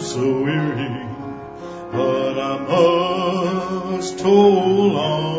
so weary, but I must hold on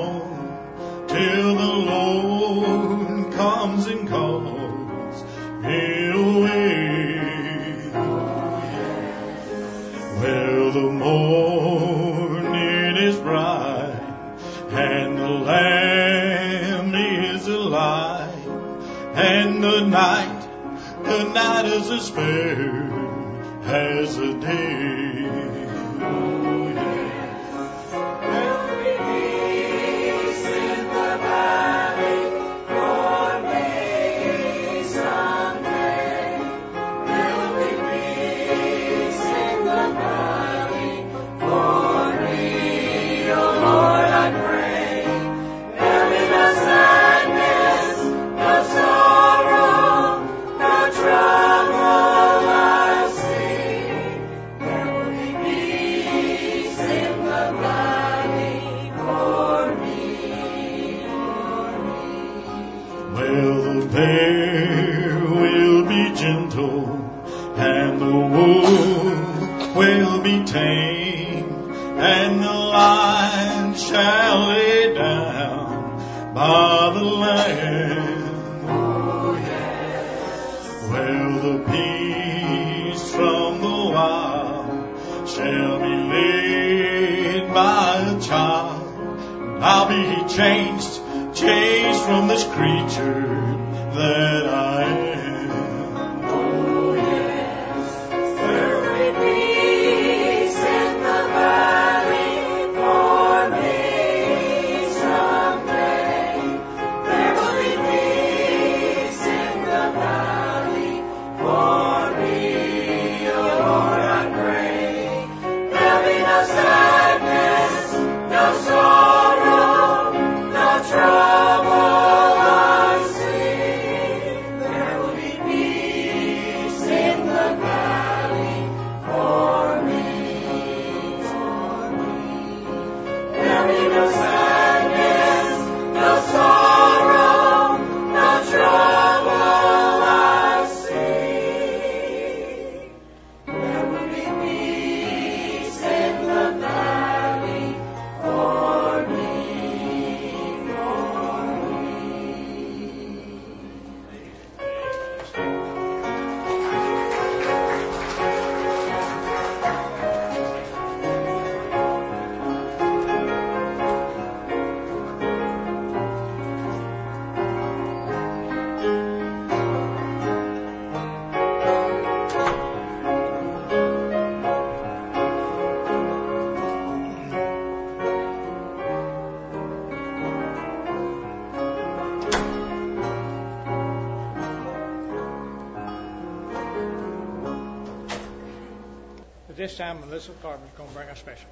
this time, Melissa Carter is going to bring us special.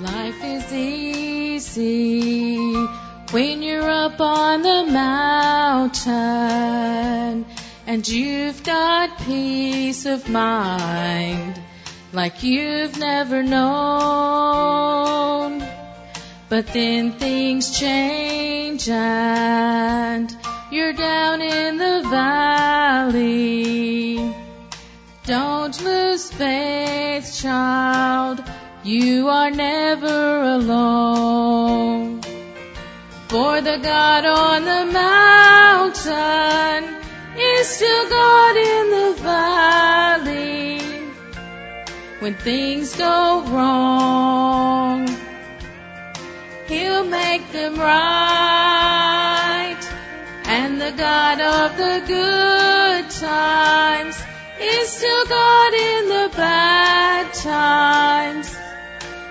Life is easy when you're up on the mountain and you've got peace of mind like you've never known. But then things change and you're down in the valley. Don't lose faith, child. You are never alone. For the God on the mountain is still God in the valley. When things go wrong, He'll make them right. And the God of the good times is still God in the bad times.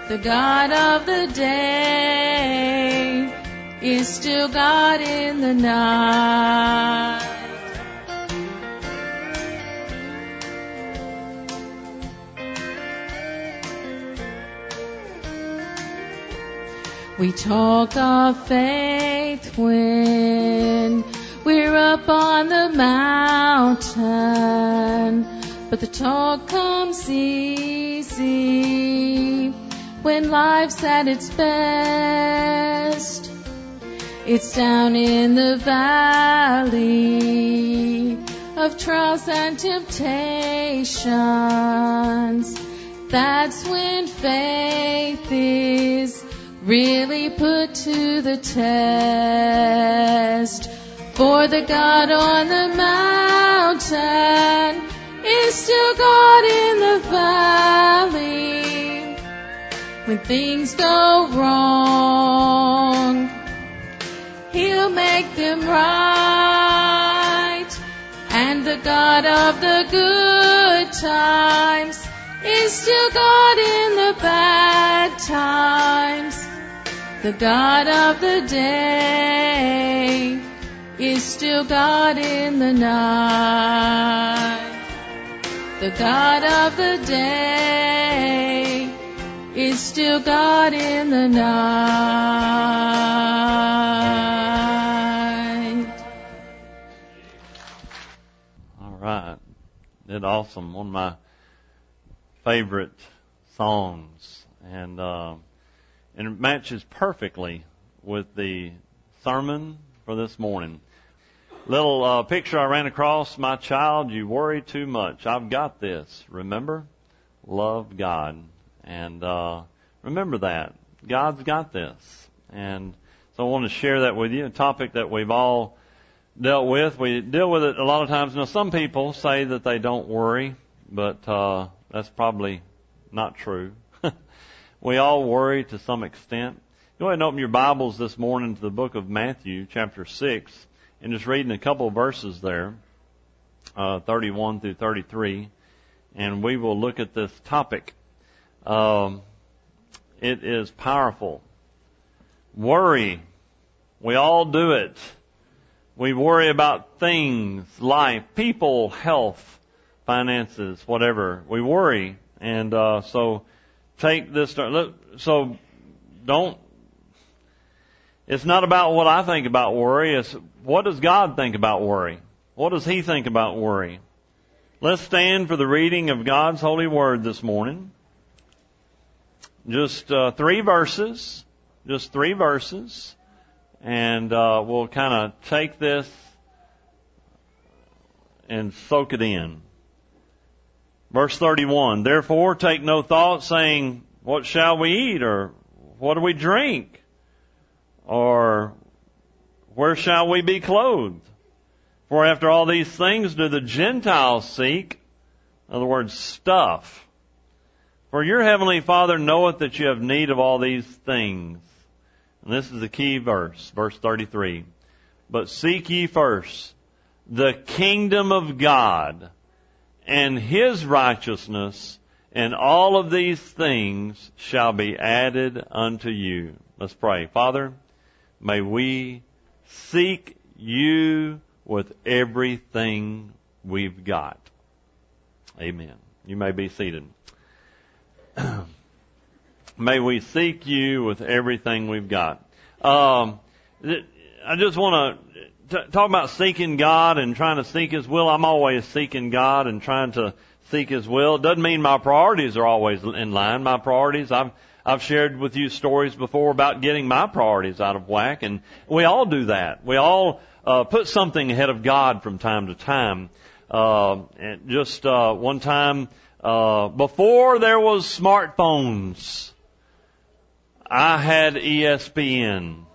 The God of the day is still God in the night. We talk of faith when we're up on the mountain, but the talk comes easy when life's at its best. It's down in the valley of trials and temptations. That's when faith is really put to the test. For the God on the mountain is still God in the valley. When things go wrong, He'll make them right. And the God of the good times is still God in the bad times. The God of the day is still God in the night. The God of the day is still God in the night. All right. Did awesome. One of my favorite songs. And, uh, and it matches perfectly with the sermon for this morning. Little uh, picture I ran across. My child, you worry too much. I've got this. Remember, love God, and uh, remember that God's got this. And so I want to share that with you. A topic that we've all dealt with. We deal with it a lot of times. Now, some people say that they don't worry, but uh, that's probably not true. we all worry to some extent. Go ahead and open your Bibles this morning to the book of Matthew, chapter 6, and just reading a couple of verses there, uh, 31 through 33, and we will look at this topic. Um, it is powerful. Worry. We all do it. We worry about things, life, people, health, finances, whatever. We worry, and uh, so take this. So don't. It's not about what I think about worry. It's what does God think about worry? What does He think about worry? Let's stand for the reading of God's holy word this morning. Just uh, three verses. Just three verses. And uh, we'll kind of take this and soak it in. Verse 31, Therefore take no thought saying, What shall we eat? Or what do we drink? Or where shall we be clothed? For after all these things do the Gentiles seek. In other words, stuff. For your heavenly Father knoweth that you have need of all these things. And this is the key verse, verse 33. But seek ye first the kingdom of God and his righteousness, and all of these things shall be added unto you. Let's pray. Father, may we seek you with everything we've got. Amen. You may be seated. may we seek you with everything we've got. Um, I just want to talk about seeking God and trying to seek His will. I'm always seeking God and trying to seek His will. It doesn't mean my priorities are always in line. My priorities, I've I've shared with you stories before about getting my priorities out of whack, and we all do that. We all uh, put something ahead of God from time to time. Uh, and just uh, one time, uh, before there was smartphones, I had ESPN.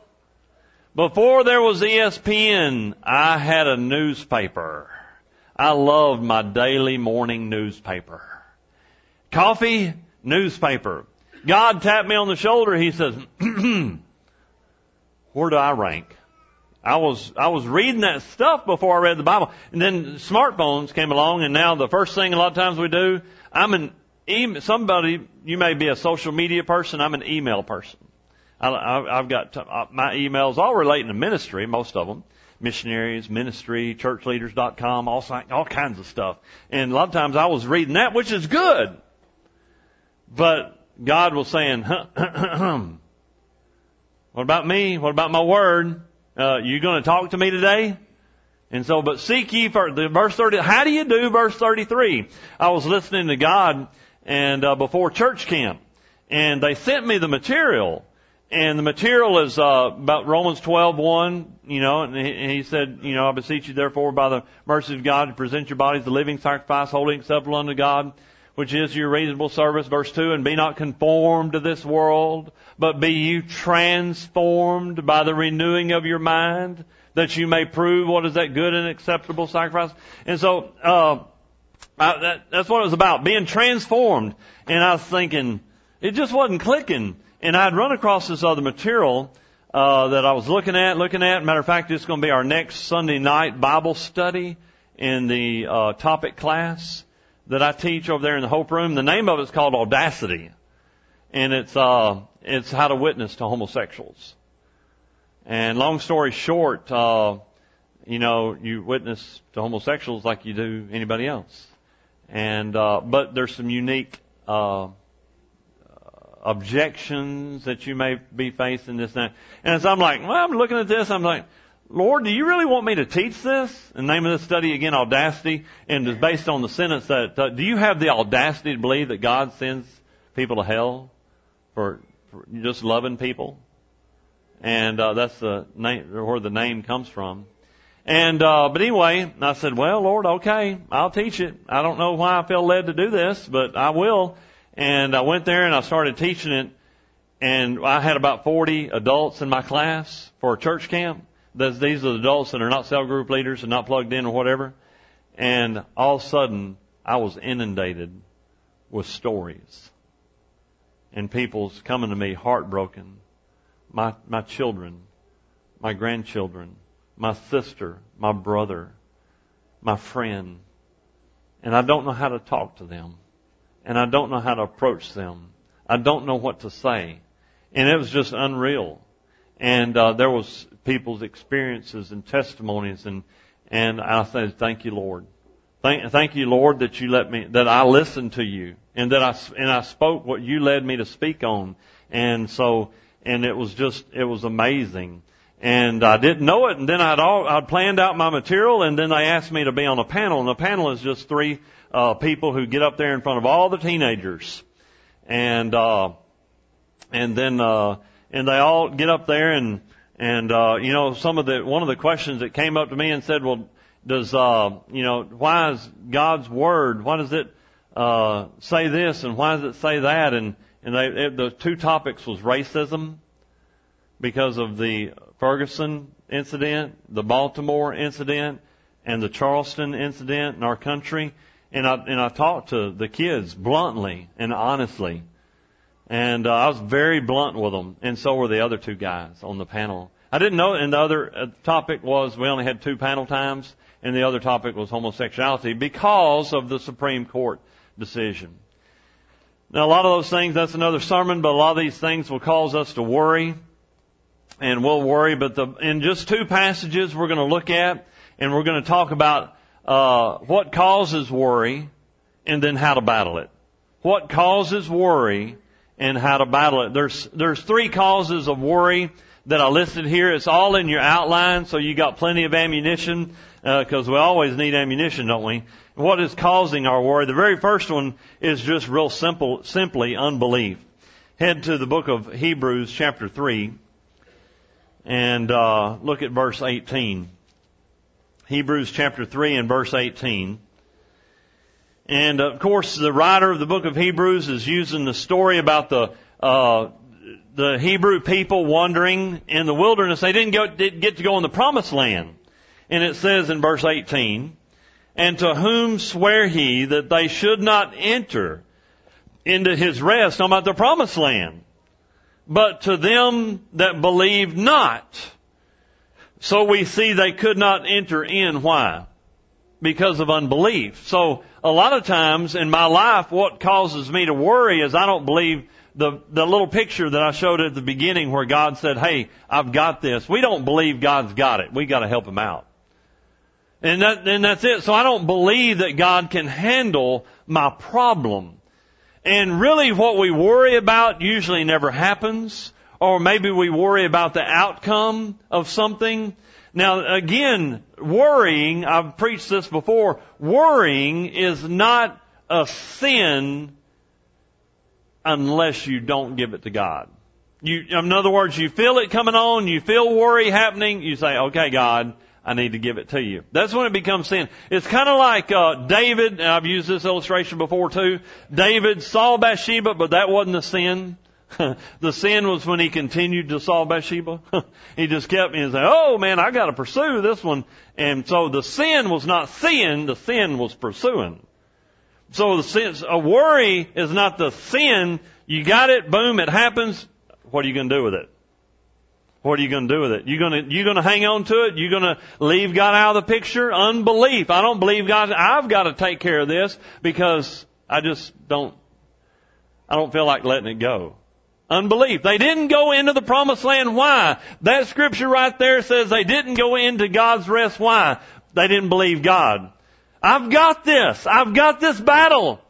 Before there was ESPN, I had a newspaper. I loved my daily morning newspaper. Coffee, newspaper. God tapped me on the shoulder. He says, where do I rank? I was, I was reading that stuff before I read the Bible. And then smartphones came along and now the first thing a lot of times we do, I'm an email, somebody, you may be a social media person, I'm an email person. I, have got uh, my emails all relating to ministry, most of them. Missionaries, ministry, churchleaders.com, all, all kinds of stuff. And a lot of times I was reading that, which is good. But God was saying, what about me? What about my word? Uh, you going to talk to me today? And so, but seek ye first. The verse 30, how do you do verse 33? I was listening to God and, uh, before church camp. and they sent me the material. And the material is uh, about Romans 12:1, you know, and he, he said, you know, I beseech you therefore by the mercy of God to present your bodies a living sacrifice, holy, acceptable unto God, which is your reasonable service. Verse 2, and be not conformed to this world, but be you transformed by the renewing of your mind, that you may prove what is that good and acceptable sacrifice. And so, uh, I, that, that's what it was about, being transformed. And I was thinking, it just wasn't clicking. And I'd run across this other material, uh, that I was looking at, looking at. Matter of fact, it's going to be our next Sunday night Bible study in the, uh, topic class that I teach over there in the Hope Room. The name of it's called Audacity. And it's, uh, it's how to witness to homosexuals. And long story short, uh, you know, you witness to homosexuals like you do anybody else. And, uh, but there's some unique, uh, objections that you may be facing this and that. And as I'm like, well, I'm looking at this, I'm like, Lord, do you really want me to teach this? The name of the study again, audacity, and is based on the sentence that, uh, do you have the audacity to believe that God sends people to hell for, for just loving people? And, uh, that's the name, where the name comes from. And, uh, but anyway, I said, well, Lord, okay, I'll teach it. I don't know why I feel led to do this, but I will. And I went there and I started teaching it. And I had about 40 adults in my class for a church camp. These are the adults that are not cell group leaders and not plugged in or whatever. And all of a sudden, I was inundated with stories. And people's coming to me heartbroken. My, my children, my grandchildren, my sister, my brother, my friend. And I don't know how to talk to them. And I don't know how to approach them. I don't know what to say. And it was just unreal. And uh, there was people's experiences and testimonies and and I said, thank you, Lord. Thank, thank you, Lord, that you let me, that I listened to you and that I, and I spoke what you led me to speak on. And so, and it was just, it was amazing. And I didn't know it and then I'd all, I'd planned out my material and then they asked me to be on a panel and the panel is just three, uh, people who get up there in front of all the teenagers. And, uh, and then, uh, and they all get up there and, and, uh, you know, some of the, one of the questions that came up to me and said, well, does, uh, you know, why is God's Word, why does it, uh, say this and why does it say that? And, and they, it, the two topics was racism because of the Ferguson incident, the Baltimore incident, and the Charleston incident in our country. And I, and I talked to the kids bluntly and honestly and uh, I was very blunt with them, and so were the other two guys on the panel. I didn't know, and the other uh, topic was we only had two panel times, and the other topic was homosexuality because of the Supreme Court decision. Now, a lot of those things, that's another sermon, but a lot of these things will cause us to worry, and we'll worry. But the, in just two passages we're going to look at, and we're going to talk about uh, what causes worry, and then how to battle it. What causes worry, and how to battle it. There's, there's three causes of worry that I listed here. It's all in your outline, so you got plenty of ammunition, because uh, we always need ammunition, don't we? What is causing our worry? The very first one is just real simple, simply unbelief. Head to the book of Hebrews chapter 3 and uh, look at verse 18. Hebrews chapter 3 and verse 18. And of course, the writer of the book of Hebrews is using the story about the uh, the Hebrew people wandering in the wilderness. They didn't, go, didn't get to go in the promised land. And it says in verse 18, And to whom swear he that they should not enter into his rest, talking about the promised land, but to them that believed not. So we see they could not enter in. Why? Because of unbelief. So a lot of times in my life, what causes me to worry is I don't believe the, the little picture that I showed at the beginning where God said, Hey, I've got this. We don't believe God's got it. We gotta help Him out. And that, and that's it. So I don't believe that God can handle my problem. And really what we worry about usually never happens. Or maybe we worry about the outcome of something. Now again, worrying, I've preached this before, worrying is not a sin unless you don't give it to God. You, in other words, you feel it coming on, you feel worry happening, you say, okay, God, I need to give it to you. That's when it becomes sin. It's kind of like uh, David, and I've used this illustration before too. David saw Bathsheba, but that wasn't the sin. the sin was when he continued to saw Bathsheba. he just kept and said, "Oh man, I got to pursue this one." And so the sin was not sin; the sin was pursuing. So the sin, a worry is not the sin. You got it, boom, it happens. What are you going to do with it? What are you going to do with it? You going to you going to hang on to it? You going to leave God out of the picture? Unbelief. I don't believe God. I've got to take care of this because I just don't. I don't feel like letting it go. Unbelief. They didn't go into the promised land. Why? That scripture right there says they didn't go into God's rest. Why? They didn't believe God. I've got this. I've got this battle.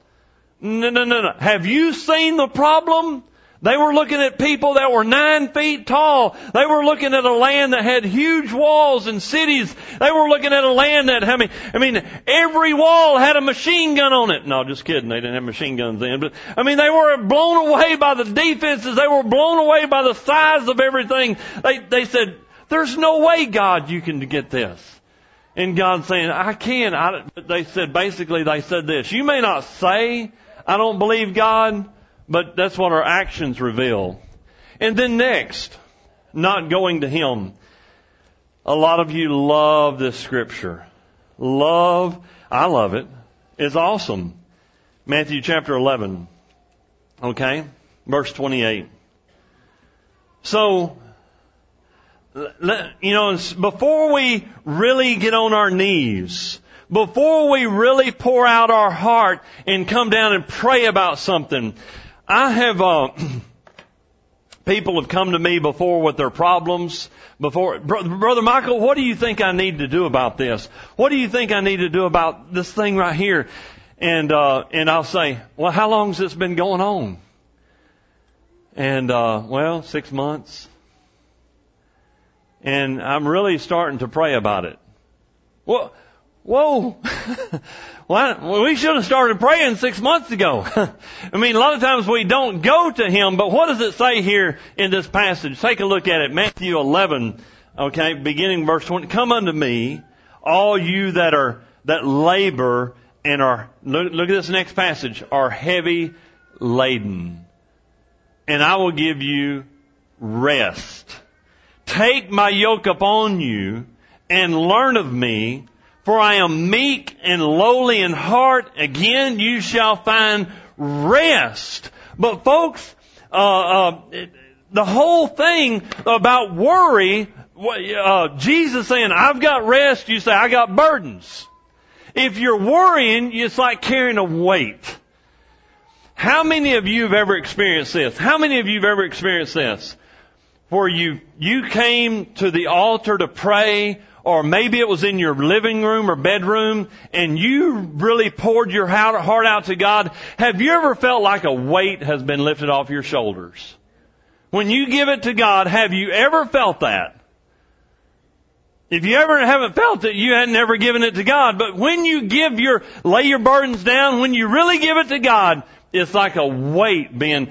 No, no, no, no. Have you seen the problem? They were looking at people that were nine feet tall. They were looking at a land that had huge walls and cities. They were looking at a land that, I mean, I mean, every wall had a machine gun on it. No, just kidding. They didn't have machine guns then. But, I mean, they were blown away by the defenses. They were blown away by the size of everything. They, they said, there's no way, God, you can get this. And God saying, I can. I, they said, basically, they said this. You may not say, I don't believe God, but that's what our actions reveal. And then next, not going to Him. A lot of you love this scripture. Love, I love it. It's awesome. Matthew chapter 11. Okay? Verse 28. So, you know, before we really get on our knees, before we really pour out our heart and come down and pray about something, I have, uh, people have come to me before with their problems. Before, Brother Michael, what do you think I need to do about this? What do you think I need to do about this thing right here? And, uh, and I'll say, well, how long's this been going on? And, uh, well, six months. And I'm really starting to pray about it. Well, whoa. Well, we should have started praying six months ago. I mean, a lot of times we don't go to Him, but what does it say here in this passage? Take a look at it. Matthew 11, okay, beginning verse 20. Come unto me, all you that are, that labor and are, look, look at this next passage, are heavy laden. And I will give you rest. Take my yoke upon you and learn of me, for I am meek and lowly in heart. Again, you shall find rest. But folks, uh, uh, the whole thing about worry, uh, Jesus saying, I've got rest, you say, I got burdens. If you're worrying, it's like carrying a weight. How many of you have ever experienced this? How many of you have ever experienced this? Where you, you came to the altar to pray or maybe it was in your living room or bedroom and you really poured your heart out to God. Have you ever felt like a weight has been lifted off your shoulders? When you give it to God, have you ever felt that? If you ever haven't felt it, you hadn't ever given it to God. But when you give your, lay your burdens down, when you really give it to God, it's like a weight being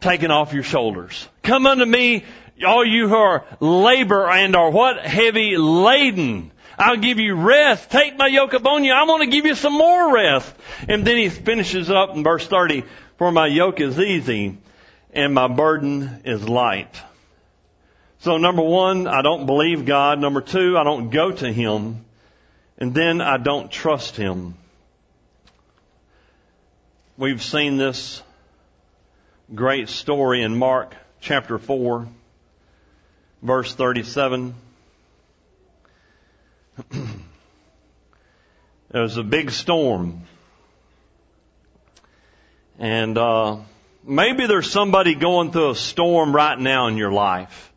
taken off your shoulders. Come unto me, all you who are labor and are what? Heavy laden. I'll give you rest. Take my yoke upon you. I'm going to give you some more rest. And then he finishes up in verse 30, for my yoke is easy and my burden is light. So number one, I don't believe God. Number two, I don't go to Him. And then I don't trust Him. We've seen this great story in Mark chapter 4 verse 37. there was a big storm. And uh, maybe there's somebody going through a storm right now in your life.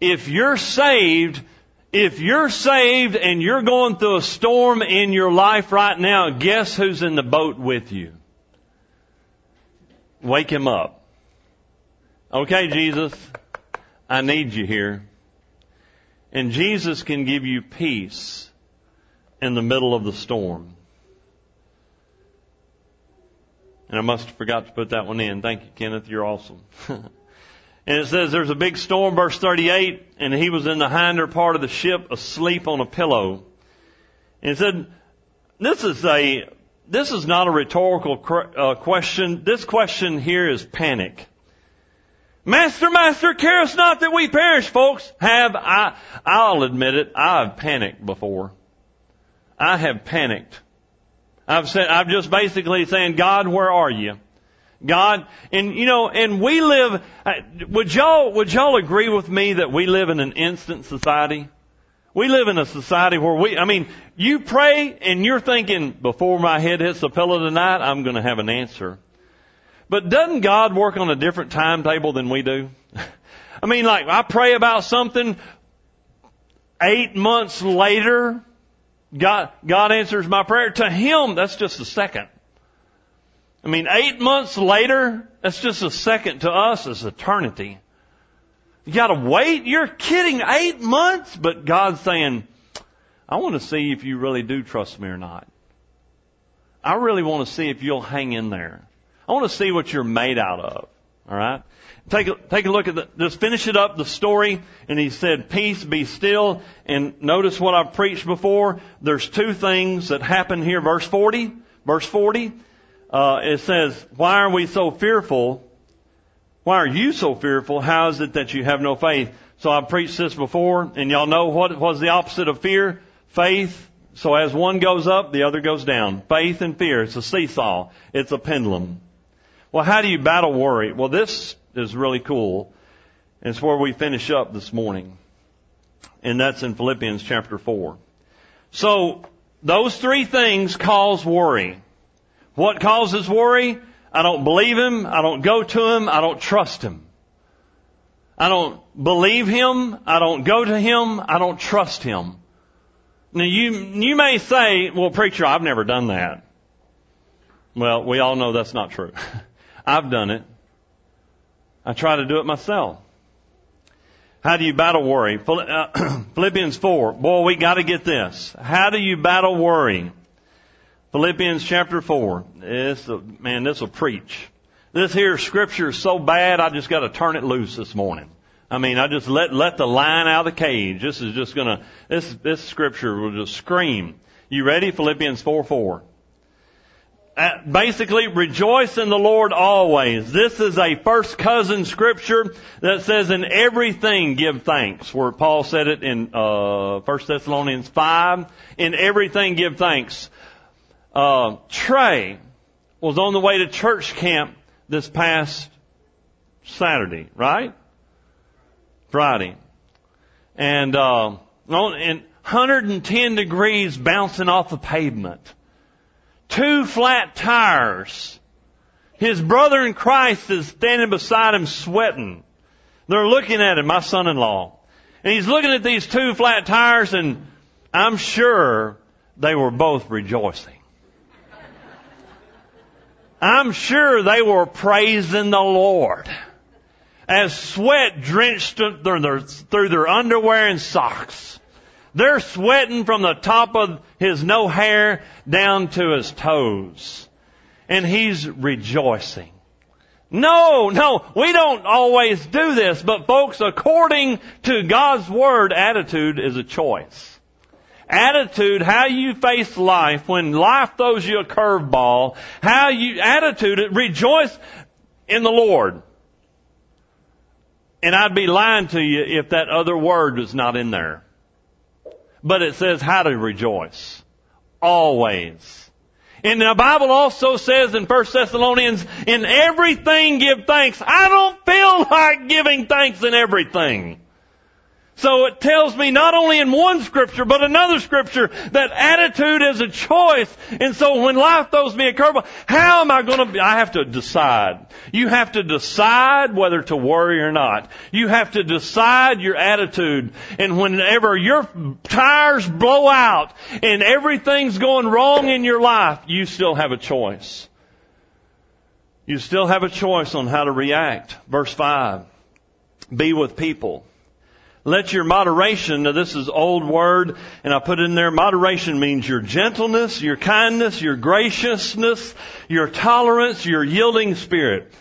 If you're saved, if you're saved and you're going through a storm in your life right now, guess who's in the boat with you? Wake him up. Okay, Jesus, I need you here. And Jesus can give you peace in the middle of the storm. And I must have forgot to put that one in. Thank you, Kenneth. You're awesome. and it says there's a big storm, verse 38, and he was in the hinder part of the ship asleep on a pillow. And it said, this is a, this is not a rhetorical uh, question. This question here is panic. Master, Master, care us not that we perish, folks. Have I, I'll admit it, I've panicked before. I have panicked. I've said, I'm just basically saying, God, where are you? God, and you know, and we live, uh, would y'all, would y'all agree with me that we live in an instant society? We live in a society where we, I mean, you pray and you're thinking, before my head hits the pillow tonight, I'm gonna have an answer. But doesn't God work on a different timetable than we do? I mean, like, I pray about something, eight months later, God, God answers my prayer. To Him, that's just a second. I mean, eight months later, that's just a second. To us, it's eternity. You gotta wait? You're kidding. Eight months? But God's saying, I want to see if you really do trust me or not. I really want to see if you'll hang in there. I want to see what you're made out of. All right? Take a, take a look at the, just finish it up, the story, and he said, peace, be still, and notice what I've preached before. There's two things that happen here, verse 40, verse 40, uh, it says, why are we so fearful? Why are you so fearful? How is it that you have no faith? So I've preached this before, and y'all know what was the opposite of fear? Faith. So as one goes up, the other goes down. Faith and fear. It's a seesaw. It's a pendulum. Well, how do you battle worry? Well, this is really cool. It's where we finish up this morning. And that's in Philippians chapter 4. So, those three things cause worry. What causes worry? I don't believe him. I don't go to him. I don't trust him. I don't believe him. I don't go to him. I don't trust him. Now you, you may say, well preacher, I've never done that. Well, we all know that's not true. I've done it. I try to do it myself. How do you battle worry? Uh, Philippians 4. Boy, we gotta get this. How do you battle worry? Philippians chapter 4. This, man, this will preach. This here scripture is so bad, I just gotta turn it loose this morning. I mean, I just let, let the lion out of the cage. This is just gonna, this, this scripture will just scream. You ready? Philippians 4 4. Uh, basically, rejoice in the Lord always. This is a first cousin scripture that says in everything give thanks, where Paul said it in uh, 1 Thessalonians 5. In everything give thanks. Uh, Trey was on the way to church camp this past Saturday, right? Friday. And, uh, on, in 110 degrees bouncing off the pavement two flat tires. His brother in Christ is standing beside him sweating. They're looking at him, my son-in-law. And he's looking at these two flat tires and I'm sure they were both rejoicing. I'm sure they were praising the Lord as sweat drenched through their underwear and socks. They're sweating from the top of his no hair down to his toes. And he's rejoicing. No, no, we don't always do this, but folks, according to God's Word, attitude is a choice. Attitude, how you face life, when life throws you a curveball, how you, attitude, rejoice in the Lord. And I'd be lying to you if that other word was not in there but it says how to rejoice. Always. And the Bible also says in 1 Thessalonians, in everything give thanks. I don't feel like giving thanks in everything. So it tells me not only in one scripture, but another scripture, that attitude is a choice. And so when life throws me a curveball, how am I going to be? I have to decide. You have to decide whether to worry or not. You have to decide your attitude. And whenever your tires blow out and everything's going wrong in your life, you still have a choice. You still have a choice on how to react. Verse 5. Be with people Let your moderation, now this is old word, and I put it in there, moderation means your gentleness, your kindness, your graciousness, your tolerance, your yielding spirit.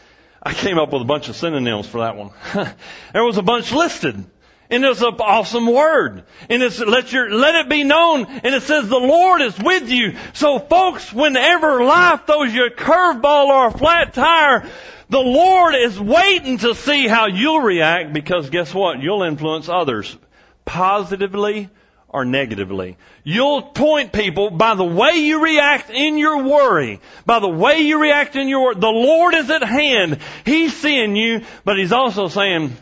I came up with a bunch of synonyms for that one. there was a bunch listed. And it's an awesome word. And it's let your let it be known. And it says the Lord is with you. So folks, whenever life throws you a curveball or a flat tire, the Lord is waiting to see how you'll react because guess what? You'll influence others positively or negatively. You'll point people by the way you react in your worry, by the way you react in your, the Lord is at hand. He's seeing you, but He's also saying,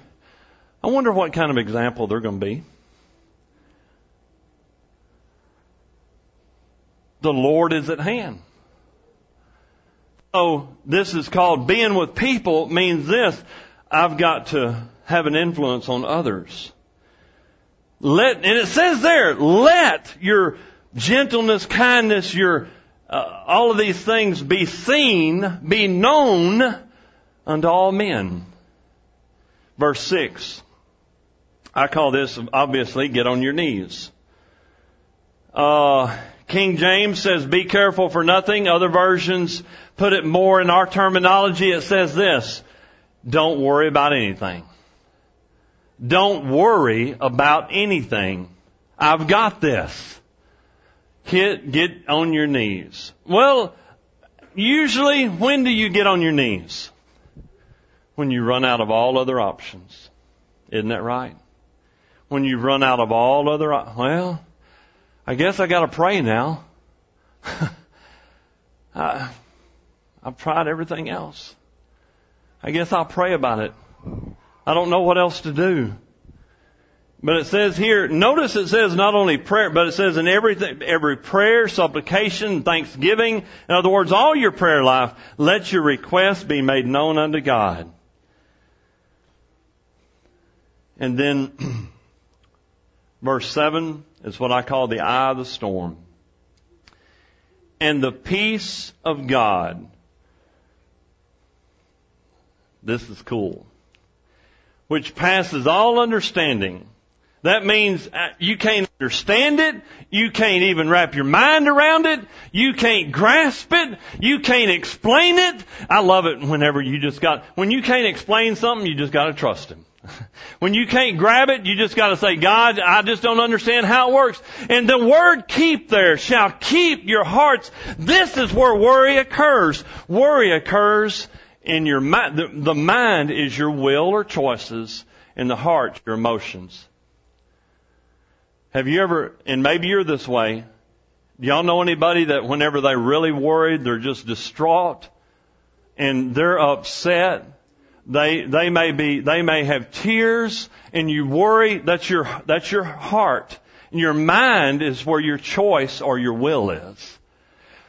I wonder what kind of example they're going to be. The Lord is at hand. So this is called being with people means this. I've got to have an influence on others. Let, and it says there, let your gentleness, kindness, your, uh, all of these things be seen, be known unto all men. Verse 6. I call this, obviously, get on your knees. Uh, King James says, be careful for nothing. Other versions put it more in our terminology. It says this, don't worry about anything. Don't worry about anything. I've got this. Hit, get on your knees. Well, usually when do you get on your knees? When you run out of all other options. Isn't that right? When you run out of all other, well, I guess I gotta pray now. I, I've tried everything else. I guess I'll pray about it. I don't know what else to do. But it says here, notice it says not only prayer, but it says in everything, every prayer, supplication, thanksgiving, in other words, all your prayer life, let your requests be made known unto God. And then, verse 7 is what I call the eye of the storm. And the peace of God. This is cool. Which passes all understanding. That means uh, you can't understand it. You can't even wrap your mind around it. You can't grasp it. You can't explain it. I love it whenever you just got, when you can't explain something, you just gotta trust Him. When you can't grab it, you just gotta say, God, I just don't understand how it works. And the word keep there shall keep your hearts. This is where worry occurs. Worry occurs in your mind. The, the mind is your will or choices, and the heart your emotions. Have you ever, and maybe you're this way, do y'all know anybody that whenever they're really worried, they're just distraught and they're upset? They, they may be, they may have tears and you worry, that's your, that's your heart. And your mind is where your choice or your will is.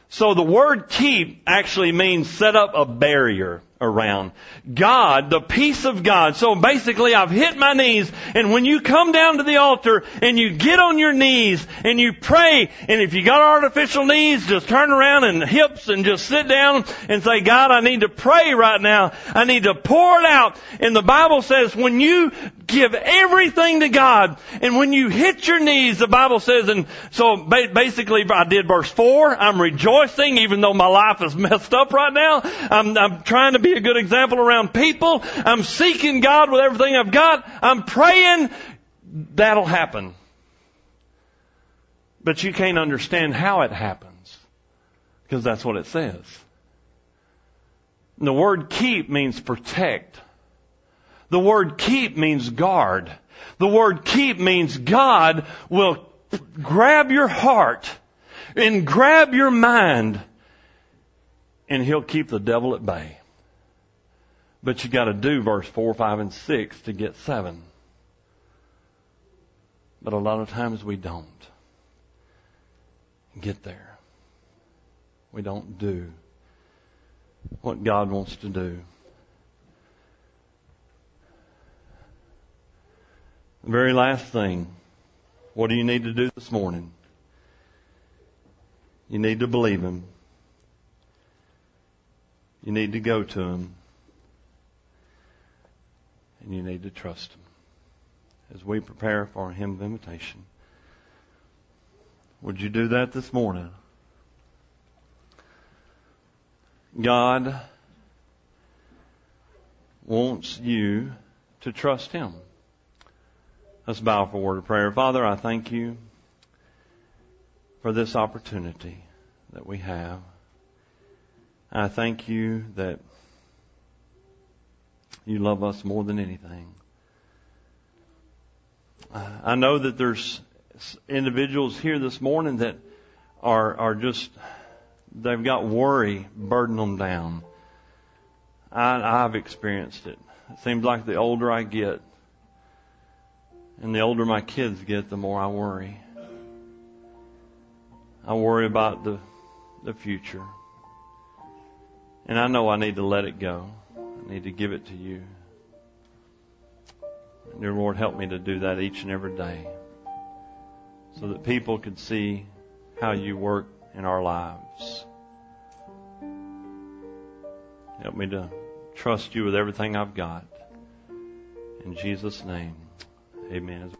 So the word keep actually means set up a barrier around. God, the peace of God. So basically I've hit my knees and when you come down to the altar and you get on your knees and you pray and if you got artificial knees, just turn around and hips and just sit down and say, God, I need to pray right now. I need to pour it out. And the Bible says when you give everything to God and when you hit your knees, the Bible says, and so basically I did verse four, I'm rejoicing even though my life is messed up right now. I'm, I'm trying to be a good example around people. I'm seeking God with everything I've got. I'm praying. That'll happen. But you can't understand how it happens. Because that's what it says. The word keep means protect. The word keep means guard. The word keep means God will grab your heart and grab your mind and he'll keep the devil at bay. But you gotta do verse 4, 5, and 6 to get 7. But a lot of times we don't get there. We don't do what God wants to do. The very last thing, what do you need to do this morning? You need to believe Him. You need to go to Him and you need to trust Him. as we prepare for a hymn of invitation. Would you do that this morning? God wants you to trust Him. Let's bow for a word of prayer. Father, I thank you for this opportunity that we have. I thank you that you love us more than anything. I know that there's individuals here this morning that are are just they've got worry burden them down. I, I've experienced it. It seems like the older I get, and the older my kids get, the more I worry. I worry about the the future. And I know I need to let it go. Need to give it to you. Dear Lord, help me to do that each and every day so that people can see how you work in our lives. Help me to trust you with everything I've got. In Jesus' name, amen.